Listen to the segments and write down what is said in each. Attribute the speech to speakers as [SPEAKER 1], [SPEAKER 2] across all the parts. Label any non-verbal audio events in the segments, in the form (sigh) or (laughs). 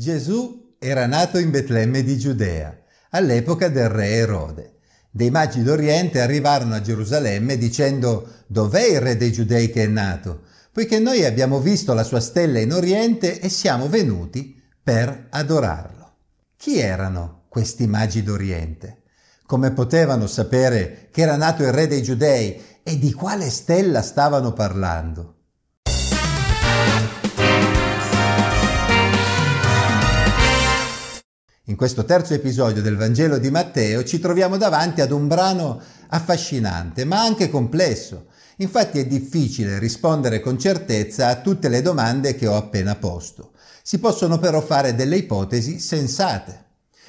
[SPEAKER 1] Gesù era nato in Betlemme di Giudea, all'epoca del re Erode. Dei magi d'Oriente arrivarono a Gerusalemme dicendo Dov'è il re dei Giudei che è nato? Poiché noi abbiamo visto la sua stella in Oriente e siamo venuti per adorarlo. Chi erano questi magi d'Oriente? Come potevano sapere che era nato il re dei Giudei e di quale stella stavano parlando? In questo terzo episodio del Vangelo di Matteo ci troviamo davanti ad un brano affascinante, ma anche complesso. Infatti è difficile rispondere con certezza a tutte le domande che ho appena posto. Si possono però fare delle ipotesi sensate.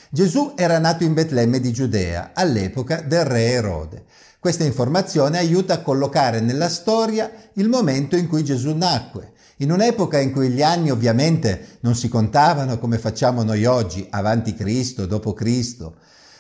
[SPEAKER 1] Gesù era nato in Betlemme di Giudea, all'epoca del re Erode. Questa informazione aiuta a collocare nella storia il momento in cui Gesù nacque in un'epoca in cui gli anni ovviamente non si contavano come facciamo noi oggi, avanti Cristo, dopo Cristo.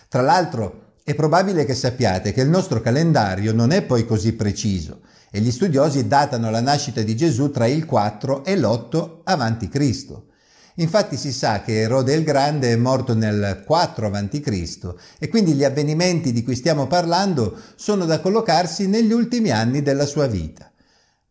[SPEAKER 1] Tra l'altro è probabile che sappiate che il nostro calendario non è poi così preciso e gli studiosi datano la nascita di Gesù tra il 4 e l'8 avanti Cristo. Infatti si sa che Erode il Grande è morto nel 4 a.C. e quindi gli avvenimenti di cui stiamo parlando sono da collocarsi negli ultimi anni della sua vita.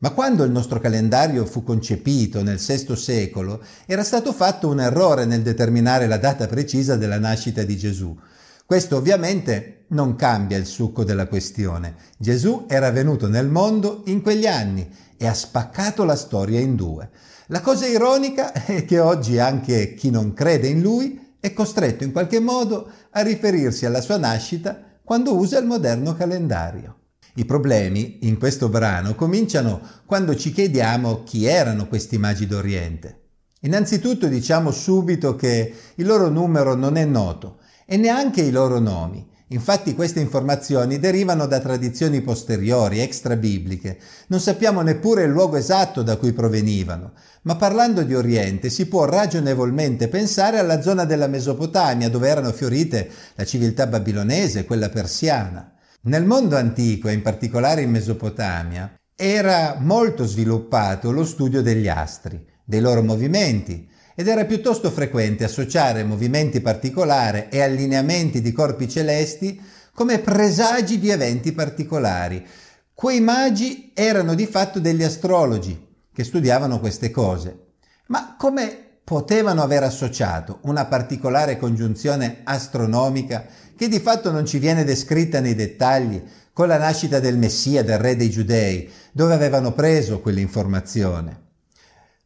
[SPEAKER 1] Ma quando il nostro calendario fu concepito nel VI secolo, era stato fatto un errore nel determinare la data precisa della nascita di Gesù. Questo ovviamente non cambia il succo della questione. Gesù era venuto nel mondo in quegli anni e ha spaccato la storia in due. La cosa ironica (laughs) è che oggi anche chi non crede in lui è costretto in qualche modo a riferirsi alla sua nascita quando usa il moderno calendario. I problemi in questo brano cominciano quando ci chiediamo chi erano questi magi d'Oriente. Innanzitutto diciamo subito che il loro numero non è noto e neanche i loro nomi. Infatti queste informazioni derivano da tradizioni posteriori, extra-bibliche. Non sappiamo neppure il luogo esatto da cui provenivano, ma parlando di Oriente si può ragionevolmente pensare alla zona della Mesopotamia dove erano fiorite la civiltà babilonese e quella persiana. Nel mondo antico, e in particolare in Mesopotamia, era molto sviluppato lo studio degli astri, dei loro movimenti, ed era piuttosto frequente associare movimenti particolari e allineamenti di corpi celesti come presagi di eventi particolari. Quei magi erano di fatto degli astrologi che studiavano queste cose. Ma come potevano aver associato una particolare congiunzione astronomica che di fatto non ci viene descritta nei dettagli con la nascita del Messia, del re dei Giudei, dove avevano preso quell'informazione.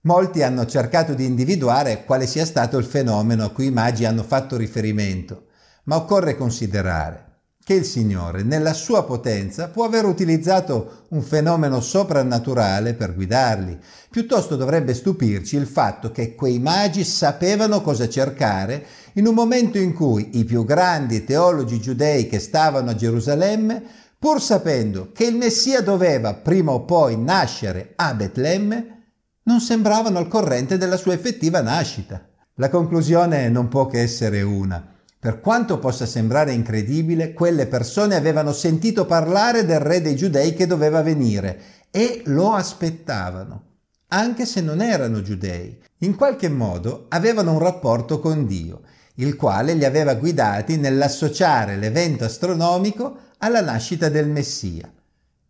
[SPEAKER 1] Molti hanno cercato di individuare quale sia stato il fenomeno a cui i magi hanno fatto riferimento, ma occorre considerare che il Signore, nella sua potenza, può aver utilizzato un fenomeno soprannaturale per guidarli. Piuttosto dovrebbe stupirci il fatto che quei magi sapevano cosa cercare in un momento in cui i più grandi teologi giudei che stavano a Gerusalemme, pur sapendo che il Messia doveva prima o poi nascere a Betlemme, non sembravano al corrente della sua effettiva nascita. La conclusione non può che essere una. Per quanto possa sembrare incredibile, quelle persone avevano sentito parlare del re dei giudei che doveva venire e lo aspettavano, anche se non erano giudei. In qualche modo avevano un rapporto con Dio, il quale li aveva guidati nell'associare l'evento astronomico alla nascita del Messia.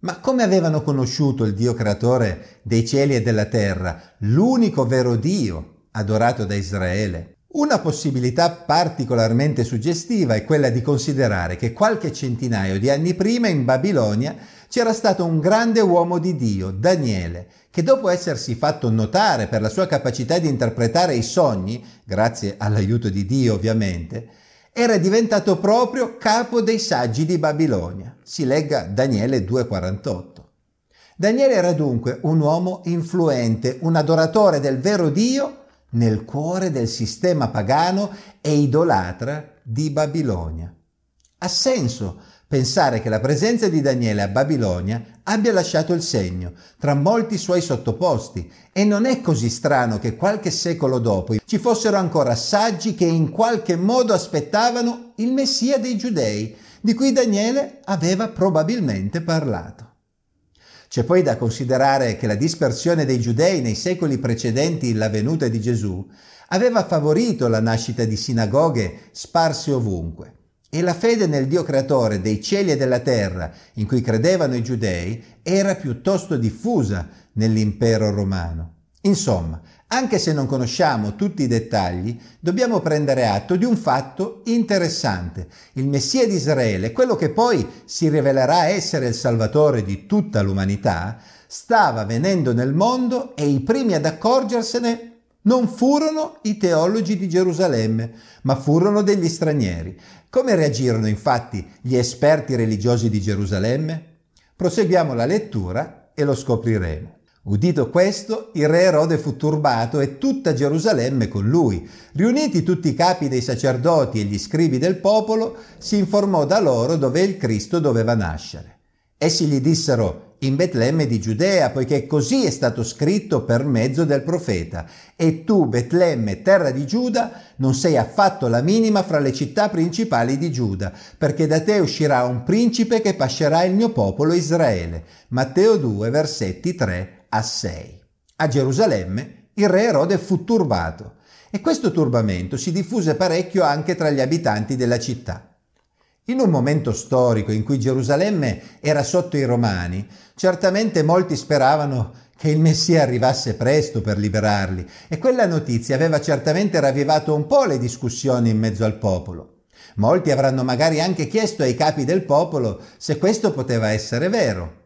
[SPEAKER 1] Ma come avevano conosciuto il Dio creatore dei cieli e della terra, l'unico vero Dio adorato da Israele? Una possibilità particolarmente suggestiva è quella di considerare che qualche centinaio di anni prima in Babilonia c'era stato un grande uomo di Dio, Daniele, che dopo essersi fatto notare per la sua capacità di interpretare i sogni, grazie all'aiuto di Dio ovviamente, era diventato proprio capo dei saggi di Babilonia. Si legga Daniele 2,48. Daniele era dunque un uomo influente, un adoratore del vero Dio, nel cuore del sistema pagano e idolatra di Babilonia. Ha senso pensare che la presenza di Daniele a Babilonia abbia lasciato il segno tra molti suoi sottoposti e non è così strano che qualche secolo dopo ci fossero ancora saggi che in qualche modo aspettavano il Messia dei Giudei, di cui Daniele aveva probabilmente parlato. C'è poi da considerare che la dispersione dei giudei nei secoli precedenti la venuta di Gesù aveva favorito la nascita di sinagoghe sparse ovunque e la fede nel Dio creatore dei cieli e della terra in cui credevano i giudei era piuttosto diffusa nell'impero romano. Insomma, anche se non conosciamo tutti i dettagli, dobbiamo prendere atto di un fatto interessante. Il Messia di Israele, quello che poi si rivelerà essere il Salvatore di tutta l'umanità, stava venendo nel mondo e i primi ad accorgersene non furono i teologi di Gerusalemme, ma furono degli stranieri. Come reagirono infatti gli esperti religiosi di Gerusalemme? Proseguiamo la lettura e lo scopriremo. Udito questo, il re Erode fu turbato e tutta Gerusalemme con lui. Riuniti tutti i capi dei sacerdoti e gli scribi del popolo, si informò da loro dove il Cristo doveva nascere. Essi gli dissero in Betlemme di Giudea, poiché così è stato scritto per mezzo del profeta. E tu, Betlemme, terra di Giuda, non sei affatto la minima fra le città principali di Giuda, perché da te uscirà un principe che pascerà il mio popolo Israele. Matteo 2, versetti 3 a 6. A Gerusalemme il re Erode fu turbato e questo turbamento si diffuse parecchio anche tra gli abitanti della città. In un momento storico in cui Gerusalemme era sotto i romani, certamente molti speravano che il Messia arrivasse presto per liberarli e quella notizia aveva certamente ravvivato un po' le discussioni in mezzo al popolo. Molti avranno magari anche chiesto ai capi del popolo se questo poteva essere vero.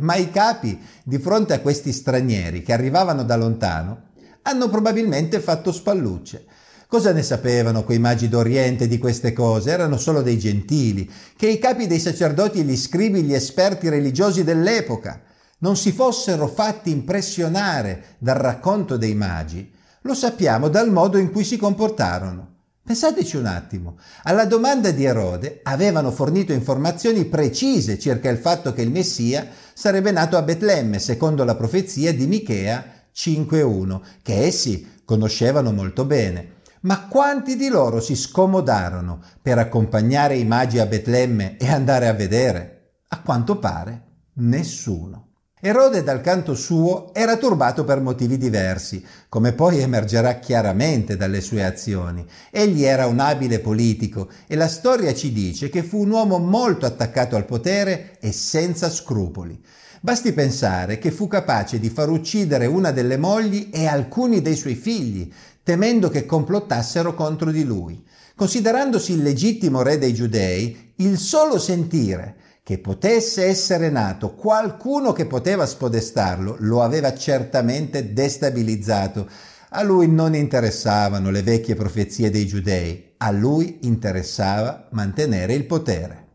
[SPEAKER 1] Ma i capi, di fronte a questi stranieri che arrivavano da lontano, hanno probabilmente fatto spallucce. Cosa ne sapevano quei magi d'Oriente di queste cose? Erano solo dei gentili, che i capi dei sacerdoti e gli scribi, gli esperti religiosi dell'epoca, non si fossero fatti impressionare dal racconto dei magi, lo sappiamo dal modo in cui si comportarono. Pensateci un attimo, alla domanda di Erode avevano fornito informazioni precise circa il fatto che il Messia sarebbe nato a Betlemme, secondo la profezia di Michea 5.1, che essi conoscevano molto bene. Ma quanti di loro si scomodarono per accompagnare i magi a Betlemme e andare a vedere? A quanto pare nessuno. Erode dal canto suo era turbato per motivi diversi, come poi emergerà chiaramente dalle sue azioni. Egli era un abile politico e la storia ci dice che fu un uomo molto attaccato al potere e senza scrupoli. Basti pensare che fu capace di far uccidere una delle mogli e alcuni dei suoi figli, temendo che complottassero contro di lui. Considerandosi il legittimo re dei giudei, il solo sentire che potesse essere nato qualcuno che poteva spodestarlo, lo aveva certamente destabilizzato. A lui non interessavano le vecchie profezie dei giudei, a lui interessava mantenere il potere.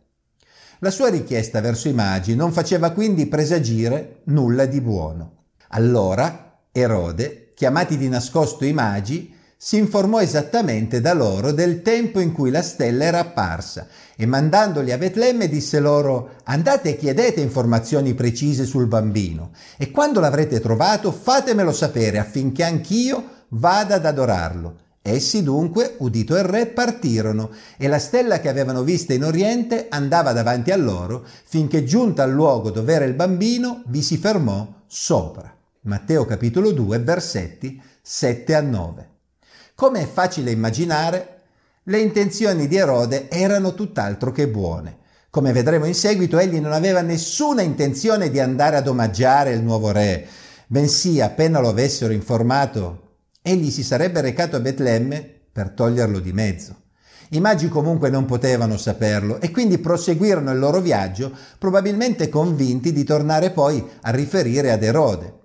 [SPEAKER 1] La sua richiesta verso i magi non faceva quindi presagire nulla di buono. Allora Erode, chiamati di nascosto i magi, si informò esattamente da loro del tempo in cui la stella era apparsa e mandandoli a Betlemme disse loro andate e chiedete informazioni precise sul bambino e quando l'avrete trovato fatemelo sapere affinché anch'io vada ad adorarlo. Essi dunque, udito il re, partirono e la stella che avevano vista in oriente andava davanti a loro finché giunta al luogo dove era il bambino vi si fermò sopra. Matteo capitolo 2 versetti 7 a 9. Come è facile immaginare, le intenzioni di Erode erano tutt'altro che buone. Come vedremo in seguito, egli non aveva nessuna intenzione di andare ad omaggiare il nuovo re, bensì appena lo avessero informato, egli si sarebbe recato a Betlemme per toglierlo di mezzo. I magi comunque non potevano saperlo e quindi proseguirono il loro viaggio, probabilmente convinti di tornare poi a riferire ad Erode.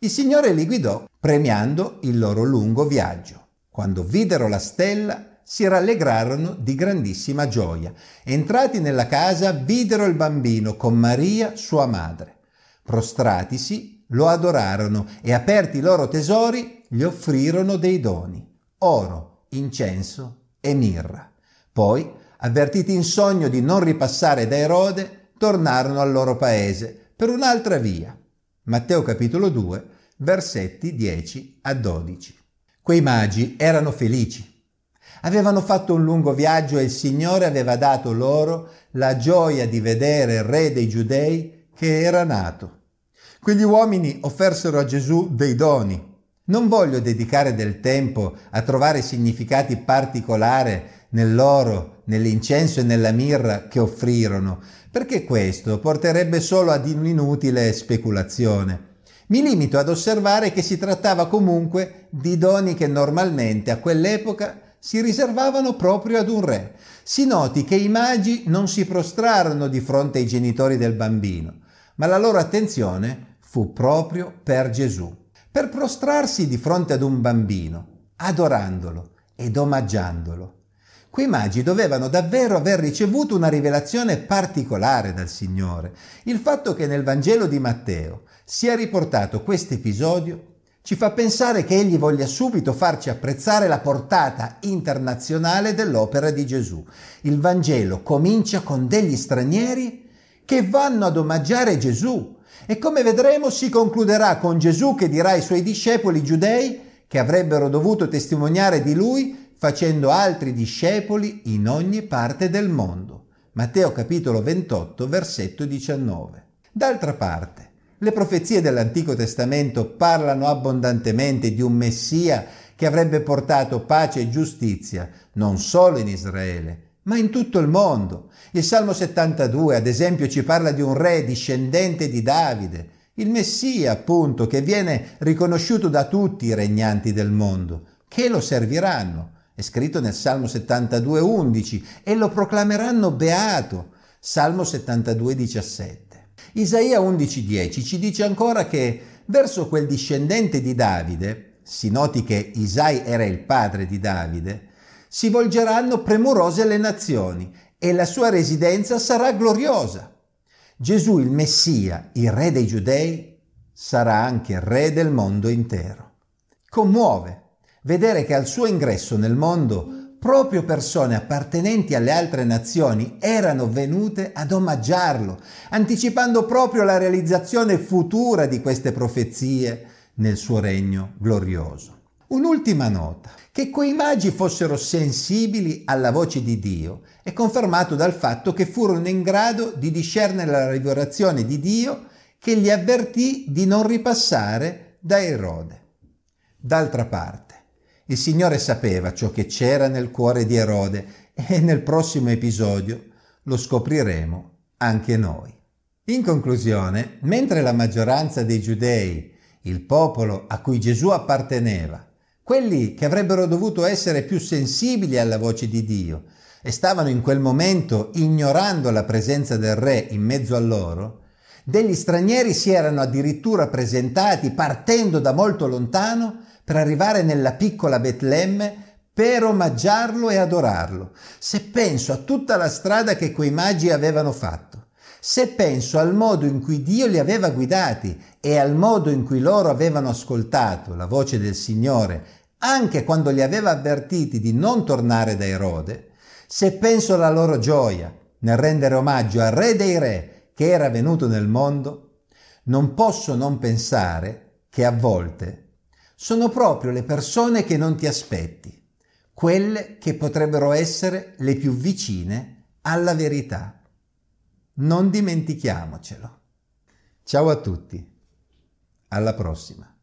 [SPEAKER 1] Il Signore li guidò premiando il loro lungo viaggio. Quando videro la stella, si rallegrarono di grandissima gioia. Entrati nella casa, videro il bambino con Maria, sua madre. Prostratisi, lo adorarono e aperti i loro tesori, gli offrirono dei doni, oro, incenso e mirra. Poi, avvertiti in sogno di non ripassare da Erode, tornarono al loro paese per un'altra via. Matteo capitolo 2, versetti 10 a 12. Quei magi erano felici. Avevano fatto un lungo viaggio e il Signore aveva dato loro la gioia di vedere il re dei giudei che era nato. Quegli uomini offersero a Gesù dei doni. Non voglio dedicare del tempo a trovare significati particolari nell'oro, nell'incenso e nella mirra che offrirono, perché questo porterebbe solo ad un'inutile speculazione. Mi limito ad osservare che si trattava comunque di doni che normalmente a quell'epoca si riservavano proprio ad un re. Si noti che i magi non si prostrarono di fronte ai genitori del bambino, ma la loro attenzione fu proprio per Gesù. Per prostrarsi di fronte ad un bambino, adorandolo ed omaggiandolo. Quei magi dovevano davvero aver ricevuto una rivelazione particolare dal Signore. Il fatto che nel Vangelo di Matteo sia riportato questo episodio ci fa pensare che egli voglia subito farci apprezzare la portata internazionale dell'opera di Gesù. Il Vangelo comincia con degli stranieri che vanno ad omaggiare Gesù e come vedremo si concluderà con Gesù che dirà ai suoi discepoli giudei che avrebbero dovuto testimoniare di lui facendo altri discepoli in ogni parte del mondo. Matteo capitolo 28, versetto 19. D'altra parte, le profezie dell'Antico Testamento parlano abbondantemente di un Messia che avrebbe portato pace e giustizia non solo in Israele, ma in tutto il mondo. Il Salmo 72, ad esempio, ci parla di un re discendente di Davide, il Messia, appunto, che viene riconosciuto da tutti i regnanti del mondo, che lo serviranno è scritto nel Salmo 72, 11, e lo proclameranno beato, Salmo 72, 17. Isaia 11, 10 ci dice ancora che verso quel discendente di Davide, si noti che Isai era il padre di Davide, si volgeranno premurose le nazioni e la sua residenza sarà gloriosa. Gesù il Messia, il re dei giudei, sarà anche re del mondo intero. Commuove vedere che al suo ingresso nel mondo proprio persone appartenenti alle altre nazioni erano venute ad omaggiarlo, anticipando proprio la realizzazione futura di queste profezie nel suo regno glorioso. Un'ultima nota, che quei magi fossero sensibili alla voce di Dio è confermato dal fatto che furono in grado di discernere la rivelazione di Dio che gli avvertì di non ripassare da Erode. D'altra parte, il Signore sapeva ciò che c'era nel cuore di Erode e nel prossimo episodio lo scopriremo anche noi. In conclusione, mentre la maggioranza dei giudei, il popolo a cui Gesù apparteneva, quelli che avrebbero dovuto essere più sensibili alla voce di Dio, e stavano in quel momento ignorando la presenza del Re in mezzo a loro, degli stranieri si erano addirittura presentati partendo da molto lontano per arrivare nella piccola Betlemme per omaggiarlo e adorarlo. Se penso a tutta la strada che quei magi avevano fatto, se penso al modo in cui Dio li aveva guidati e al modo in cui loro avevano ascoltato la voce del Signore, anche quando li aveva avvertiti di non tornare da Erode, se penso alla loro gioia nel rendere omaggio al Re dei Re che era venuto nel mondo, non posso non pensare che a volte sono proprio le persone che non ti aspetti, quelle che potrebbero essere le più vicine alla verità. Non dimentichiamocelo. Ciao a tutti, alla prossima.